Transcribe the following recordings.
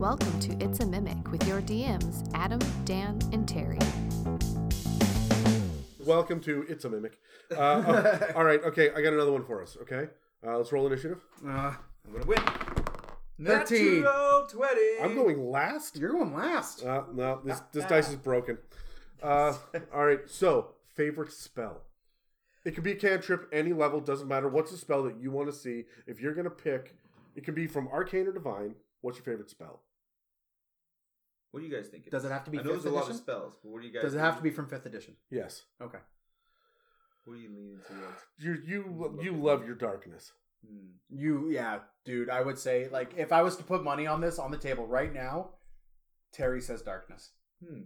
Welcome to It's a Mimic with your DMs, Adam, Dan, and Terry. Welcome to It's a Mimic. Uh, oh, all right, okay, I got another one for us. Okay, uh, let's roll initiative. Uh, I'm gonna win. 13. Natural 20. I'm going last. you're going last. Uh, no, this this dice is broken. Uh, all right, so favorite spell. It could be a cantrip, any level, doesn't matter. What's the spell that you want to see? If you're gonna pick, it can be from arcane or divine. What's your favorite spell? What do you guys think? Does it have to be I know fifth there's a lot of edition? spells, but what do you guys Does it have to be from fifth edition? Yes, Okay. What are you leaning towards? you you you love your darkness. Hmm. You, yeah, dude. I would say, like, if I was to put money on this on the table right now, Terry says darkness. Hmm.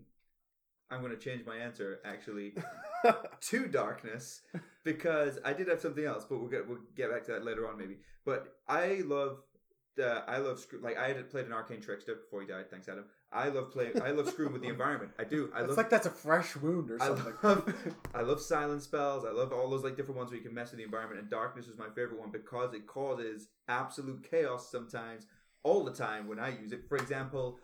I'm gonna change my answer actually to darkness because I did have something else, but we'll get we'll get back to that later on maybe. But I love uh, I love screw like I had played an arcane trickster before he died. Thanks, Adam. I love playing. I love screwing with the environment. I do. I It's love like that's a fresh wound or I something. love, I love silent spells. I love all those like different ones where you can mess with the environment. And darkness is my favorite one because it causes absolute chaos sometimes, all the time when I use it. For example,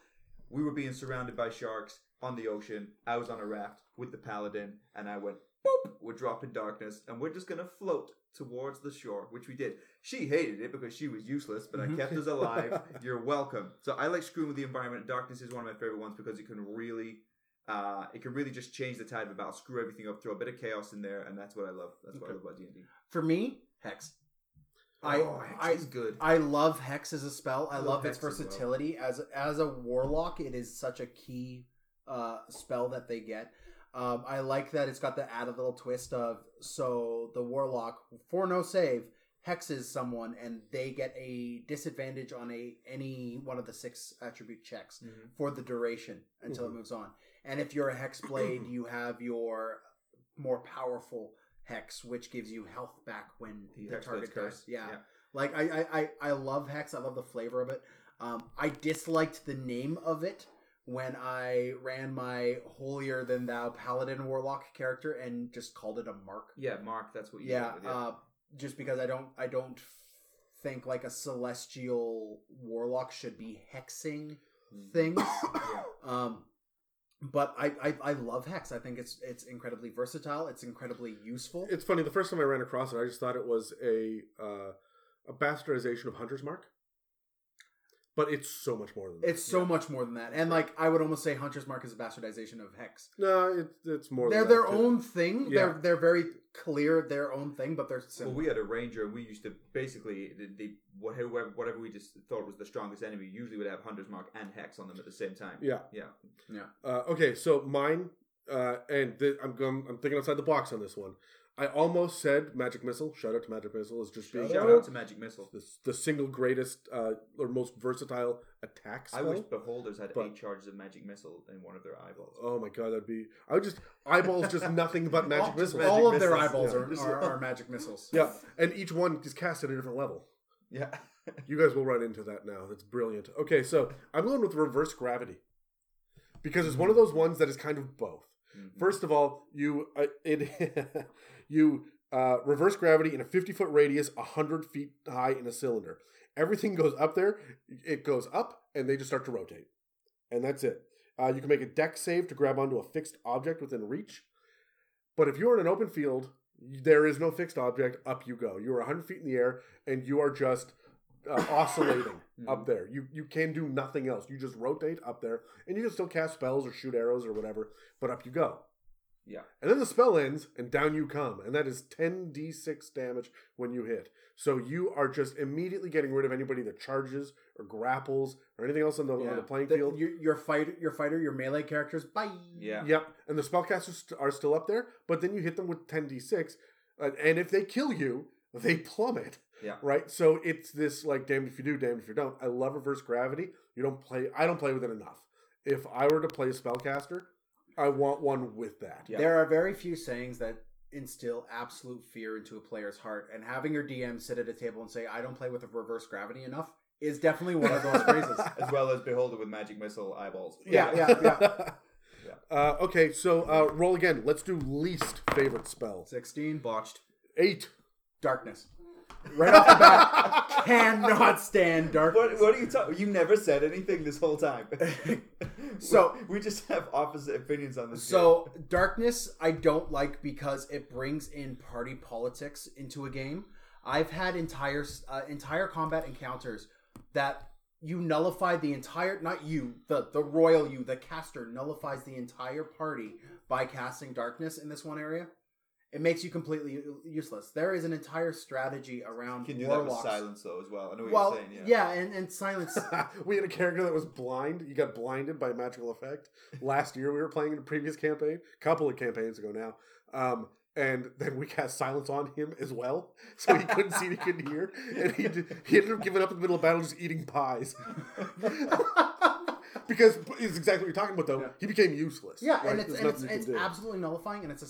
we were being surrounded by sharks on the ocean. I was on a raft with the paladin, and I went boop. We're dropping darkness, and we're just gonna float towards the shore, which we did. She hated it because she was useless, but I Mhm. kept us alive. You're welcome. So I like screwing with the environment. Darkness is one of my favorite ones because it can really uh, it can really just change the tide of battle, screw everything up, throw a bit of chaos in there, and that's what I love. That's what I love about D and D. For me, hex. I, oh, Hex I, is good. I love hex as a spell. I, I love, love its Hex as well. versatility as as a warlock. It is such a key uh, spell that they get. Um, I like that it's got the added little twist of so the warlock for no save hexes someone and they get a disadvantage on a any one of the six attribute checks Mhm. for the duration until Mhm. it moves on. And if you're a hex blade, you have your more powerful hex, which gives you health back when The the, target dies. Yeah. Yeah. Like I, I, I, I love hex. I love the flavor of it. Um, I disliked the name of it when I ran my holier than thou paladin warlock character and just called it a mark. Yeah, Mark, that's what you Yeah, went with, yeah. uh, just because I don't, I don't think like a celestial warlock should be hexing Mm. things. Yeah. Um, but I, I, I love hex. I think it's it's incredibly versatile. It's incredibly useful. It's funny. The first time I ran across it, I just thought it was a uh, a bastardization of Hunter's Mark, but it's so much more than that. It's so Yeah. much more than that. And like I would almost say Hunter's Mark is a bastardization of Hex. no, it's it's more. They're than that, their too. own thing. Yeah. They're they're very clear their own thing, but they're Well, we had a ranger, and we used to basically the, the whatever whatever we just thought was the strongest enemy usually would have Hunter's Mark and Hex on them at the same time. Yeah. Yeah. yeah. Uh, okay, so mine, uh, and th- I'm going. I'm thinking outside the box on this one. I almost said Magic Missile. Shout out to Magic Missile as just being Shout out to Magic Missile. the, the single greatest uh, or most versatile attack I spell. wish beholders had But- eight charges of Magic Missile in one of their eyeballs. Oh my god, that'd be. I would just eyeballs just nothing but magic all, missiles. magic all of their eyeballs yeah. are, are, are magic missiles. Yeah, and each one is cast at a different level. Yeah. You guys will run into that now. That's brilliant. Okay, so I'm going with reverse gravity because it's one of those ones that is kind of both. Mhm. First of all, you uh, it you uh, reverse gravity in a 50 foot radius, 100 feet high in a cylinder. Everything goes up there. It goes up, and they just start to rotate, and that's it. Uh, you can make a Dex save to grab onto a fixed object within reach. But if you're in an open field, there is no fixed object. Up you go. You are 100 feet in the air, and you are just uh, oscillating up there. You you can do nothing else. You just rotate up there, and you can still cast spells or shoot arrows or whatever. But up you go. Yeah. And then the spell ends, and down you come, and that is 10d6 damage when you hit. So you are just immediately getting rid of anybody that charges or grapples or anything else on the, on the playing The- field. your, your fighter, your fighter, your melee characters. Bye. Yeah. Yep, and the spellcasters st- are still up there, but then you hit them with 10d6, uh, and if they kill you, they plummet. Yeah. Right? So it's this like damned if you do, damned if you don't. I love reverse gravity. You don't play I don't play with it enough. If I were to play a spellcaster, I want one with that. Yeah. There are very few sayings that instill absolute fear into a player's heart, and having your DM sit at a table and say, "I don't play with reverse gravity enough," is definitely one of those phrases. As well as beholder with Magic Missile eyeballs. Yeah, yeah, yeah. Uh, okay, so uh, roll again. Let's do least favorite spell. Sixteen. Botched. Eight. Darkness. Right off the bat, cannot stand darkness. What, what are you talking? You never said anything this whole time. So- we just have opposite opinions on this. So darkness, I don't like because it brings in party politics into a game. I've had entire uh, entire combat encounters that you nullify the entire not you the the royal you the caster nullifies the entire party by casting darkness in this one area. It makes you completely useless. There is an entire strategy around you can do that with silence though as well. I know what well, you're saying. Yeah. yeah, and, and silence. we had a character that was blind. You got blinded by a magical effect. Last year, we were playing in a previous campaign, couple of campaigns ago now. Um, and then we cast silence on him as well, so he couldn't see, he couldn't hear, and he did, he ended up giving up in the middle of battle, just eating pies. because it's exactly what you're talking about, though. Yeah. He became useless. yeah, right? and it's and it's, it's absolutely nullifying, and it's a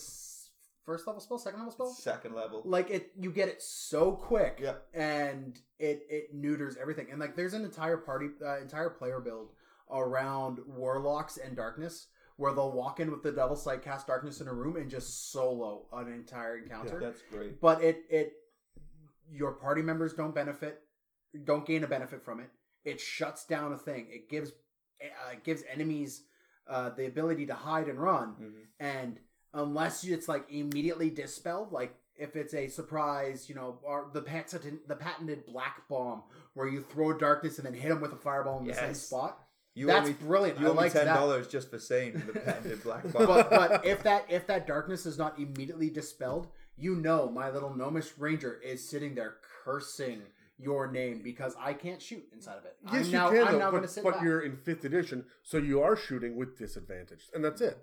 first level spell, second level spell. Second level. like it you get it so quick Yeah. and it it neuters everything and like there's an entire party uh, entire player build around warlocks and darkness where they'll walk in with the Devil's Sight cast darkness in a room and just solo an entire encounter That's great. but it it your party members don't benefit don't gain a benefit from it it shuts down a thing it gives uh, gives enemies uh, the ability to hide and run Mhm. and unless it's like immediately dispelled like if it's a surprise you know or the patented the patented black bomb where you throw darkness and then hit them with a fireball in the same spot You that's owe me, brilliant you i owe like ten that dollars just for saying the patented black bomb. but but if that if that darkness is not immediately dispelled, you know my little gnomish ranger is sitting there cursing your name because I can't shoot inside of it. Yes, I'm now, you can, I'm though, now going to but, sit but you're in fifth edition, so you are shooting with disadvantage, and that's it.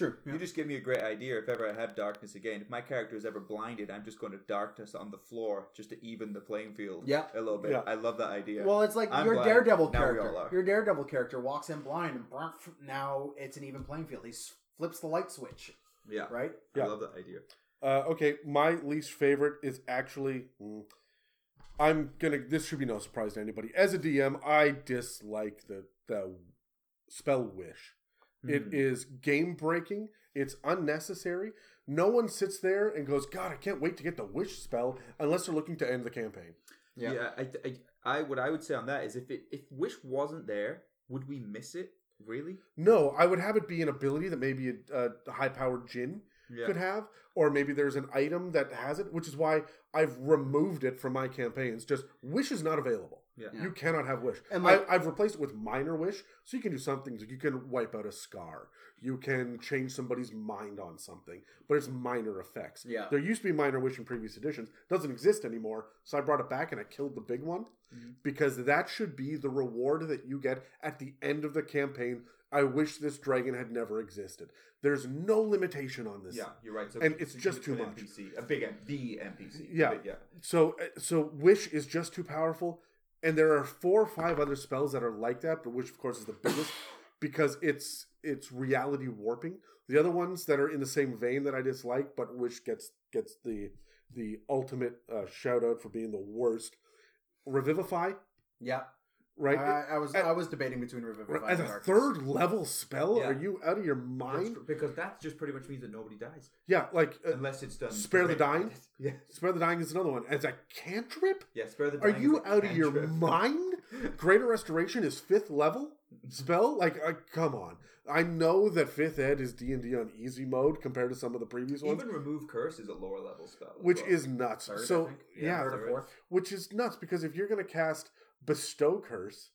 True. You just give me a great idea. If ever I have darkness again, if my character is ever blinded, I'm just going to darkness on the floor just to even the playing field. Yeah. a little bit. Yeah. I love that idea. Well, it's like I'm your blind. Daredevil Now character. Your Daredevil character walks in blind, and now it's an even playing field. He flips the light switch, yeah, right? Yeah. I love that idea. Uh, okay, my least favorite is actually. mm, I'm gonna. This should be no surprise to anybody. As a DM, I dislike the the spell wish. It Hmm. is game breaking. It's unnecessary. No one sits there and goes, "God, I can't wait to get the wish spell," unless they're looking to end the campaign. Yeah, I, I, I, what I would say on that is if it, if wish wasn't there, would we miss it? Really? No, I would have it be an ability that maybe a, a high powered djinn Yeah. could have, or maybe there's an item that has it, which is why I've removed it from my campaigns. Just wish is not available. Yeah. You cannot have wish. And, like- I, I've replaced it with minor wish, so you can do something. You can wipe out a scar. You can change somebody's mind on something, but it's minor effects. Yeah. There used to be minor wish in previous editions. Doesn't exist anymore. So I brought it back and I killed the big one Mhm. because that should be the reward that you get at the end of the campaign. I wish this dragon had never existed. There's no limitation on this. Yeah, you're right. So And it's so just too an much. NPC, a big, M- the NPC. Yeah. Big- yeah. So uh, so wish is just too powerful, and there are four or five other spells that are like that, but which of course is the biggest because it's it's reality warping. The other ones that are in the same vein that I dislike, but which gets gets the the ultimate uh, shout out for being the worst. Revivify, Yeah, right? I, I was At- I was debating between Revivify As and a Darkness. third level spell, Yeah. are you out of your mind? tr- because that just pretty much means that nobody dies Yeah, like uh, unless it's done. Spare the dying? Yeah, spare the dying is another one. As a cantrip, yeah. Spare the Dying Are you out of your mind? Greater Restoration is fifth level spell. Like, uh, come on. I know that fifth ed is D and D on easy mode compared to some of the previous ones, Even remove curse is a lower level spell, which well. is nuts. Third, so think. yeah, third which is nuts because if you're gonna cast bestow curse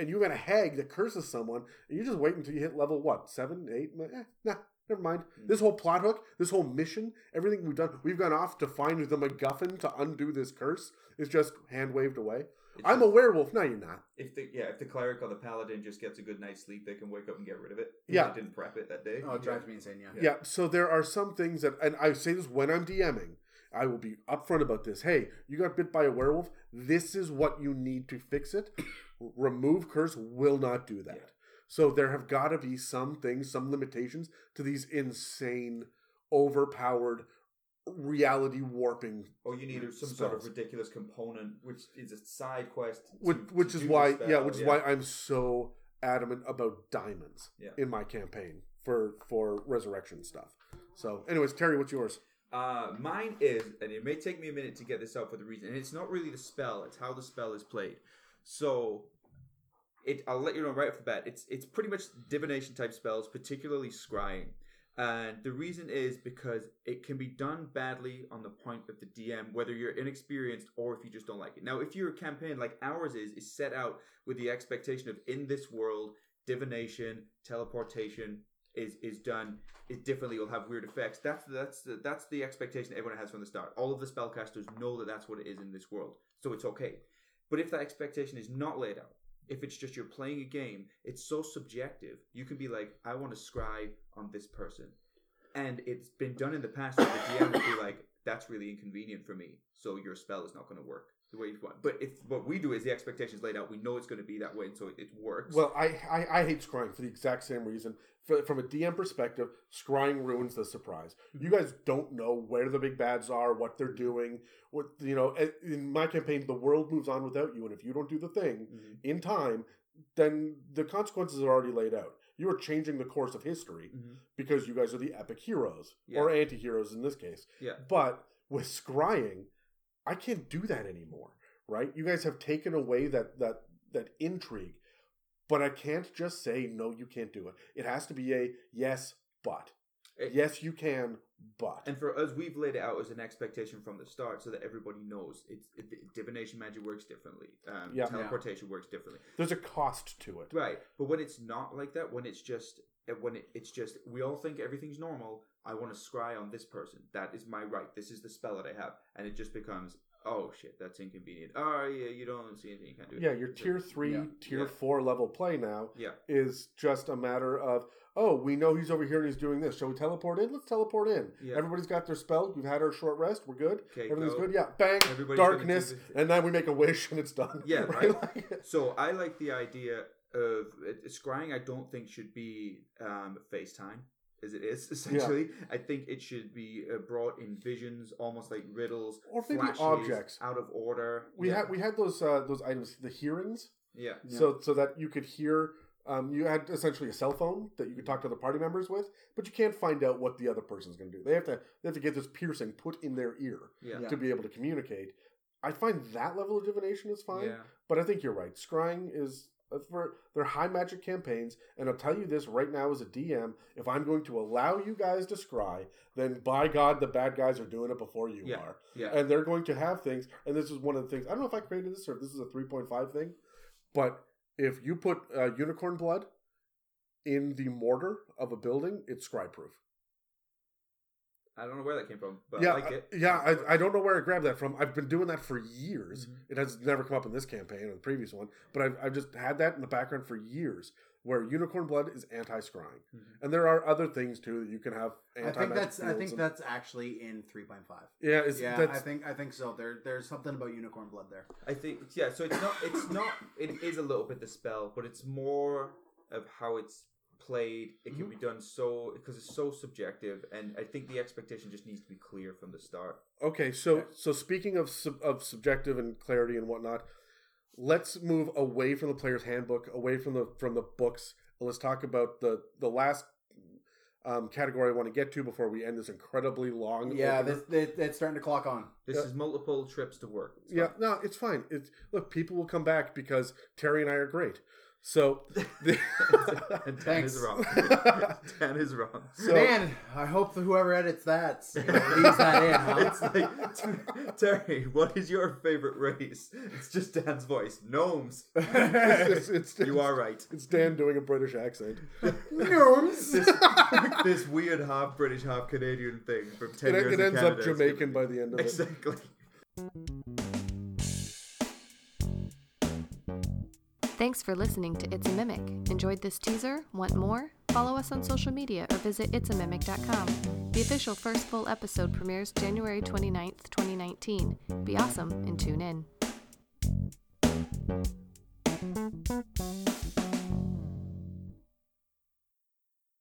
and you got a hag that curses someone, and you just wait until you hit level what seven, eight? Eh, nah, never mind. Mm. This whole plot hook, this whole mission, everything we've done, we've gone off to find the MacGuffin to undo this curse. Is just hand waved away. It's I'm a werewolf. No, you're not. If the yeah, if the cleric or the paladin just gets a good night's sleep, they can wake up and get rid of it. Yeah. they didn't prep it that day. Oh, it drives me insane. Yeah. Yeah. so there are some things that, and I say this when I'm DMing, I will be upfront about this. Hey, you got bit by a werewolf. This is what you need to fix it. Remove curse will not do that. Yeah. So there have got to be some things, some limitations to these insane, overpowered, reality warping. Or you need some sort of ridiculous component, which is a side quest. to- Which, which is why, spell, yeah, which is why I'm so adamant about diamonds Yeah. in my campaign for for resurrection stuff. So, anyways, Terry, what's yours? Uh, mine is, and it may take me a minute to get this out for the reason, and it's not really the spell; it's how the spell is played. So, it I'll let you know right off the bat. It's it's pretty much divination type spells, particularly scrying. And the reason is because it can be done badly on the point of the DM, whether you're inexperienced or if you just don't like it. Now, if your campaign like ours is, is set out with the expectation of in this world, divination, teleportation is is done it differently. You'll have weird effects. That's that's the, that's the expectation everyone has from the start. All of the spellcasters know that that's what it is in this world, so it's okay. But if that expectation is not laid out, if it's just you're playing a game, it's so subjective. You can be like, I want to scry on this person. And it's been done in the past where the DM would be like, that's really inconvenient for me, so your spell is not going to work the way you want. But if what we do is the expectation is laid out, we know it's going to be that way, and so it, it works. Well, I, I I hate scrying for the exact same reason. For, from a DM perspective, scrying ruins the surprise. You guys don't know where the big bads are, what they're doing. What you know, in my campaign, the world moves on without you, and if you don't do the thing Mhm. in time, then the consequences are already laid out. You are changing the course of history Mhm. because you guys are the epic heroes Yeah. or anti-heroes in this case. Yeah. But with scrying, I can't do that anymore, right? You guys have taken away that that that intrigue, but I can't just say no, you can't do it. It has to be a yes, but It- yes, you can, but And for us, we've laid it out as an expectation from the start, so that everybody knows it's it, divination magic works differently. Um, Yeah. teleportation works differently. there's a cost to it. Right, but when it's not like that, when it's just when it, it's just we all think everything's normal. I want to scry on this person. That is my right. This is the spell that I have, and it just becomes oh shit, that's inconvenient. Oh yeah, you don't see anything you can't do. it. Yeah, your tier three, Yeah. tier Yeah. four level play now Yeah, is just a matter of oh, we know he's over here and he's doing this. Shall we teleport in? Let's teleport in. Yeah. Everybody's got their spell. We've had our short rest. We're good. Okay, Everything's go. good. Yeah, bang, Everybody's darkness, and then we make a wish and it's done. Yeah, right. Like- So I like the idea of uh, scrying. I don't think should be um, FaceTime as it is essentially. I think it should be uh, brought in visions, almost like riddles Or maybe flashes, objects. out of order. we yeah. had we had those uh, those items, the hearings, yeah. so so that you could hear. Um, you had essentially a cell phone that you could talk to the party members with, but you can't find out what the other person's going to do. They have to they have to get this piercing put in their ear Yeah. Yeah. to be able to communicate. I find that level of divination is fine, Yeah. but I think you're right. Scrying is for they're high magic campaigns, and I'll tell you this right now as a DM: if I'm going to allow you guys to scry, then by God, the bad guys are doing it before you Yeah. are Yeah. and they're going to have things. And this is one of the things. I don't know if I created this or if this is a 3.5 thing, but if you put uh, unicorn blood in the mortar of a building, it's scry proof. I don't know where that came from, but yeah, I like it. I- yeah. I, I don't know where I grabbed that from. I've been doing that for years. Mhm. It has never come up in this campaign or the previous one, but I've, I've just had that in the background for years. Where unicorn blood is anti-scrying, Mhm. and there are other things too that you can have. I Anti think that's I think that's actually in three point five. yeah. It's, Yeah, that's, I think I think so. There there's something about unicorn blood there. I think yeah. So it's not. It's not. It is a little bit the spell, but it's more of how it's played. It can Mhm. be done so because it's so subjective, and I think the expectation just needs to be clear from the start. Okay, so so speaking of sub, of subjective and clarity and whatnot, let's move away from the player's handbook, away from the from the books, let's talk about the the last um, category I want to get to before we end this incredibly long. Yeah, opener. this, it's starting to clock on. This Yeah. is multiple trips to work. It's yeah, fine. no, it's fine. It's look, people will come back because Terry and I are great. So, the, and Dan is wrong. Dan is wrong. So- Man, I hope that whoever edits that leaves that in. Huh? It's like, Terry, what is your favorite race? It's just Dan's voice. Gnomes. it's, it's, it's, You are right. It's Dan doing a British accent. Gnomes. This, this weird half British, half Canadian thing from 10 It, years it in ends Canada up is Jamaican giving- by the end of it. Exactly. Thanks for listening to It's a Mimic. Enjoyed this teaser? Want more? Follow us on social media or visit itsamimic.com. The official first full episode premieres January 29th, 2019. Be awesome and tune in.